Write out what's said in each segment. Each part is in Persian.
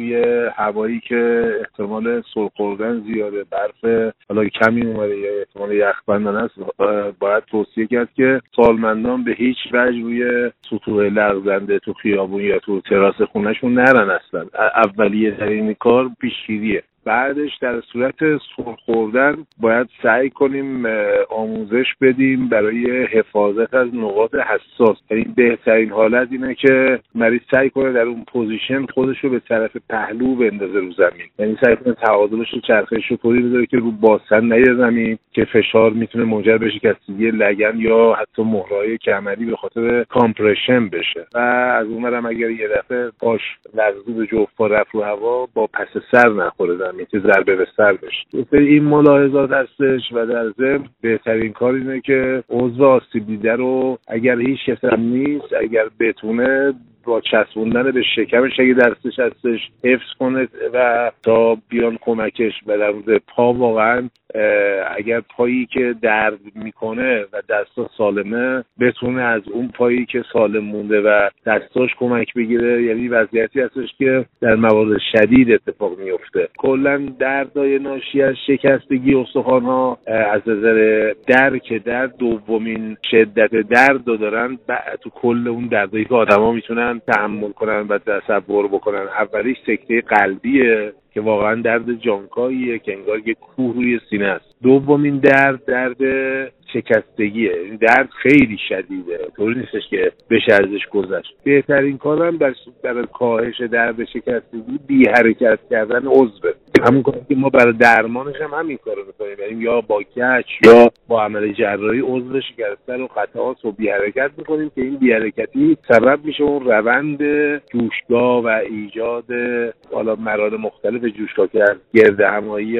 توی هوایی که احتمال سرخوردن زیاده برف حالا کمی اومده یا احتمال یخبندان است باید توصیه کرد که سالمندان به هیچ وجه روی سطوح لغزنده تو خیابون یا تو تراس خونهشون نرن اصلا. اولیه ترین کار پیشگیریه. بعدش در صورت سرخوردن باید سعی کنیم آموزش بدیم برای حفاظت از نقاط حساس. یعنی بهترین حالت اینه که مریض سعی کنه در اون position خودش رو به طرف پهلو بندازه رو زمین. یعنی سعی کنه تعادلش رو چرخش رو طوری بذاره که رو باسن نیاد زمین که فشار می‌تونه منجر به شکستگی لگن یا حتی مهره‌های کمری به خاطر کامپرشن بشه. و از اونورم اگر یه دفعه باش لغزو به جفت رفت رو هوا با پس سر نخوره زمین. که ضربه به سر بشه این ملاحظات هستش و در ضمن بهترین کار اینه که عضو آسیب دیده رو اگر هیچ کسی نیست اگر بتونه با چسبوندن به شکمش اگه دستش هستش حفظ کنه و تا بیان کمکش و در مورد پا واقعا اگر پایی که درد می‌کنه و دستا سالمه بتونه از اون پایی که سالم مونده و دستاش کمک بگیره. یعنی وضعیتی هستش که در موارد شدید اتفاق میفته کلا دردای ناشی از شکستگی استخوان ها از نظر درک درد دومین شدت درد دارن. تو کل اون دردایی که آدما می‌تونن تحمل کنن و تصور بکنن. اولیش سکته قلبیه که واقعا درد جانکاییه که انگار یه کوه روی سینه است. دومین درد درد شکستگیه. این درد خیلی شدیده. طوری نیستش که بشه ازش گذشت. بهترین کارم برای کاهش درد شکستگی بی حرکت کردن عضوه. همون کاری که ما برای درمانش هم همین کارو می‌کنیم. یعنی یا با کچ یا با عمل جراحی عضو شکسته رو قطعات رو بی حرکت می‌کنیم که این بی حرکتی سبب میشه اون روند جوشگاه و ایجاد حالا مراد مختلف جوشگاه که گرد همایی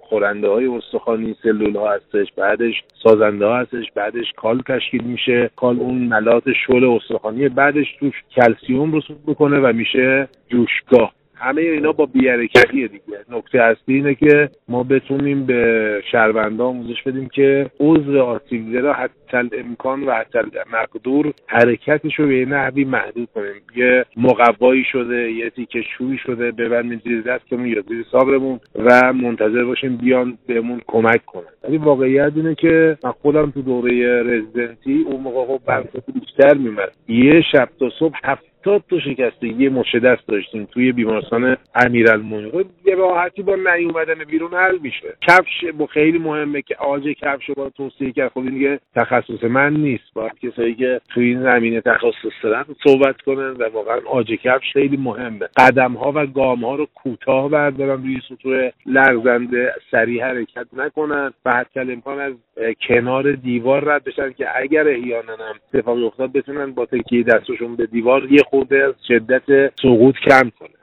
خورنده های استخوانی سلول ها هستش بعدش سازنده ها هستش بعدش کال تشکیل میشه. کال اون ملات شل استخوانی بعدش توش کلسیوم رسوب می‌کنه و میشه جوشگاه. همه اینا با بیارکتیه دیگه. نکته اصلی اینه که ما بتونیم به شهروندا آموزش بدیم که عضو آسیب را حتی امکان و حتی مقدور حرکتش رو به نحوی محدود کنیم. یه مقوایی شده یه تیکه شوی شده ببندیم زیر دستمون یا زیر صابرمون و منتظر باشیم بیان بهمون کمک کنن. ولی واقعیت اینه که من خودم تو دوره رزیدنتی اون موقع خب بیشتر میمد یه شب تا صبح هفت تا شکستگی مچ دست داشتیم توی بیمارستان امیرالمومنین. خب یه راحتی با نیومدن بیرون حل میشه. کفش با خیلی مهمه که آج کفش رو با توصیه کرد. خب این دیگه تخصص من نیست. باید کسایی که توی این زمینه تخصص دارن صحبت کنن و واقعا آج کفش خیلی مهمه. قدم ها و گام ها رو کوتاه بردارن روی سطوح لرزنده. سریع حرکت نکنن. و حتی امکان از کنار دیوار رد بشن که اگر احیانا هم اتفاقی افتاد بتونن با تکیه دستشون به دیوار یه خورده از شدت سقوط کم کنه